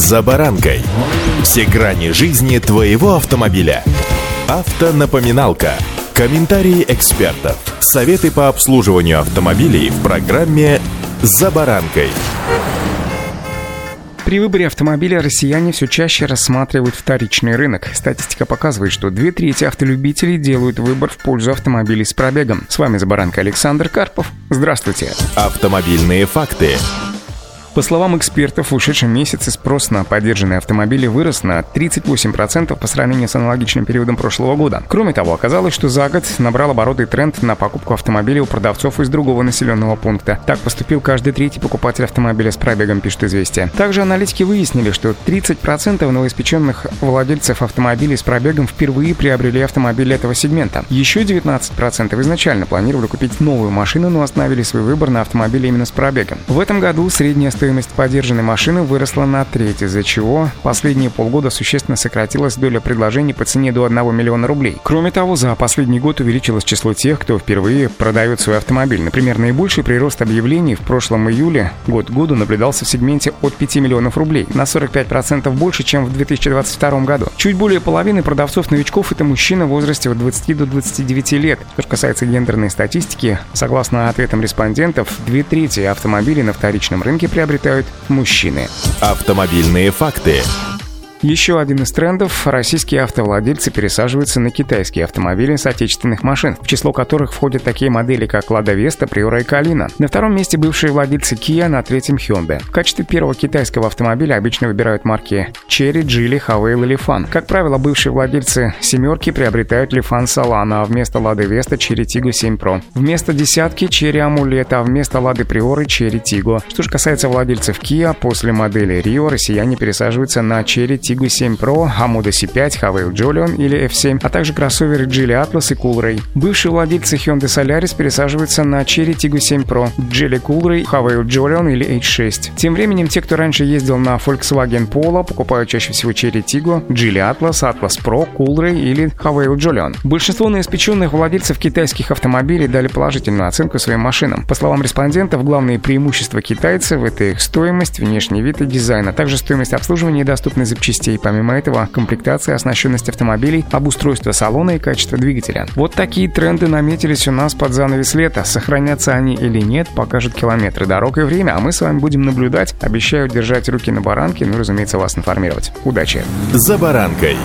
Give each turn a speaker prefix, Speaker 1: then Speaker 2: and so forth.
Speaker 1: «За баранкой». Все грани жизни твоего автомобиля. Автонапоминалка. Комментарии экспертов. Советы по обслуживанию автомобилей в программе «За баранкой».
Speaker 2: При выборе автомобиля россияне все чаще рассматривают вторичный рынок. Статистика показывает, что две трети автолюбителей делают выбор в пользу автомобилей с пробегом. С вами Забаранка Александр Карпов. Здравствуйте.
Speaker 1: Автомобильные факты.
Speaker 2: По словам экспертов, в ушедшем месяце спрос на поддержанные автомобили вырос на 38% по сравнению с аналогичным периодом прошлого года. Кроме того, оказалось, что за год набрал обороты тренд на покупку автомобиля у продавцов из другого населенного пункта. Так поступил каждый третий покупатель автомобиля с пробегом, пишет «Известия». Также аналитики выяснили, что 30% новоиспеченных владельцев автомобилей с пробегом впервые приобрели автомобиль этого сегмента. Еще 19% изначально планировали купить новую машину, но остановили свой выбор на автомобиле именно с пробегом. В этом году средняя стоимость поддержанной машины выросла на треть, из-за чего последние полгода существенно сократилась доля предложений по цене до 1 миллиона рублей. Кроме того, за последний год увеличилось число тех, кто впервые продает свой автомобиль. Например, наибольший прирост объявлений в прошлом июле год к году наблюдался в сегменте от 5 миллионов рублей, на 45% больше, чем в 2022 году. Чуть более половины продавцов-новичков – это мужчины в возрасте от 20 до 29 лет. Что касается гендерной статистики, согласно ответам респондентов, две трети автомобилей на вторичном рынке приобретают приобретают мужчины.
Speaker 1: Автомобильные факты.
Speaker 2: Еще один из трендов – российские автовладельцы пересаживаются на китайские автомобили с отечественных машин, в число которых входят такие модели, как Lada Vesta, Priora и Калина. На втором месте бывшие владельцы Kia, на третьем Hyundai. В качестве первого китайского автомобиля обычно выбирают марки Cherry, Geely, Havail или Fan. Как правило, бывшие владельцы «семерки» приобретают Lifan Solana, а вместо Lada Vesta Cherry Tiggo 7 Pro. Вместо «десятки» Cherry Amulet, а вместо Lada Priora Cherry Tiggo. Что же касается владельцев Kia, после модели Rio россияне пересаживаются на Cherry Tiggo 7 Pro, Hamuda C5, Havail Jolion или F7, а также кроссоверы Geely Atlas и Coolray. Бывшие владельцы Hyundai Solaris пересаживаются на Cherry Tiggo 7 Pro, Geely Coolray, Havail Jolion или H6. Тем временем те, кто раньше ездил на Volkswagen Polo, покупают чаще всего Cherry Tiggo, Geely Atlas, Atlas Pro, Coolray или Havail Jolion. Большинство наиспеченных владельцев китайских автомобилей дали положительную оценку своим машинам. По словам респондентов, главные преимущества китайцев – это их стоимость, внешний вид и дизайн, а также стоимость обслуживания и доступность запчастей запчастей. Помимо этого, комплектация, оснащенность автомобилей, обустройство салона и качество двигателя. Вот такие тренды наметились у нас под занавес лета. Сохранятся они или нет, покажут километры дорог и время, а мы с вами будем наблюдать. Обещаю держать руки на баранке, ну и, разумеется, вас информировать. Удачи!
Speaker 1: За баранкой.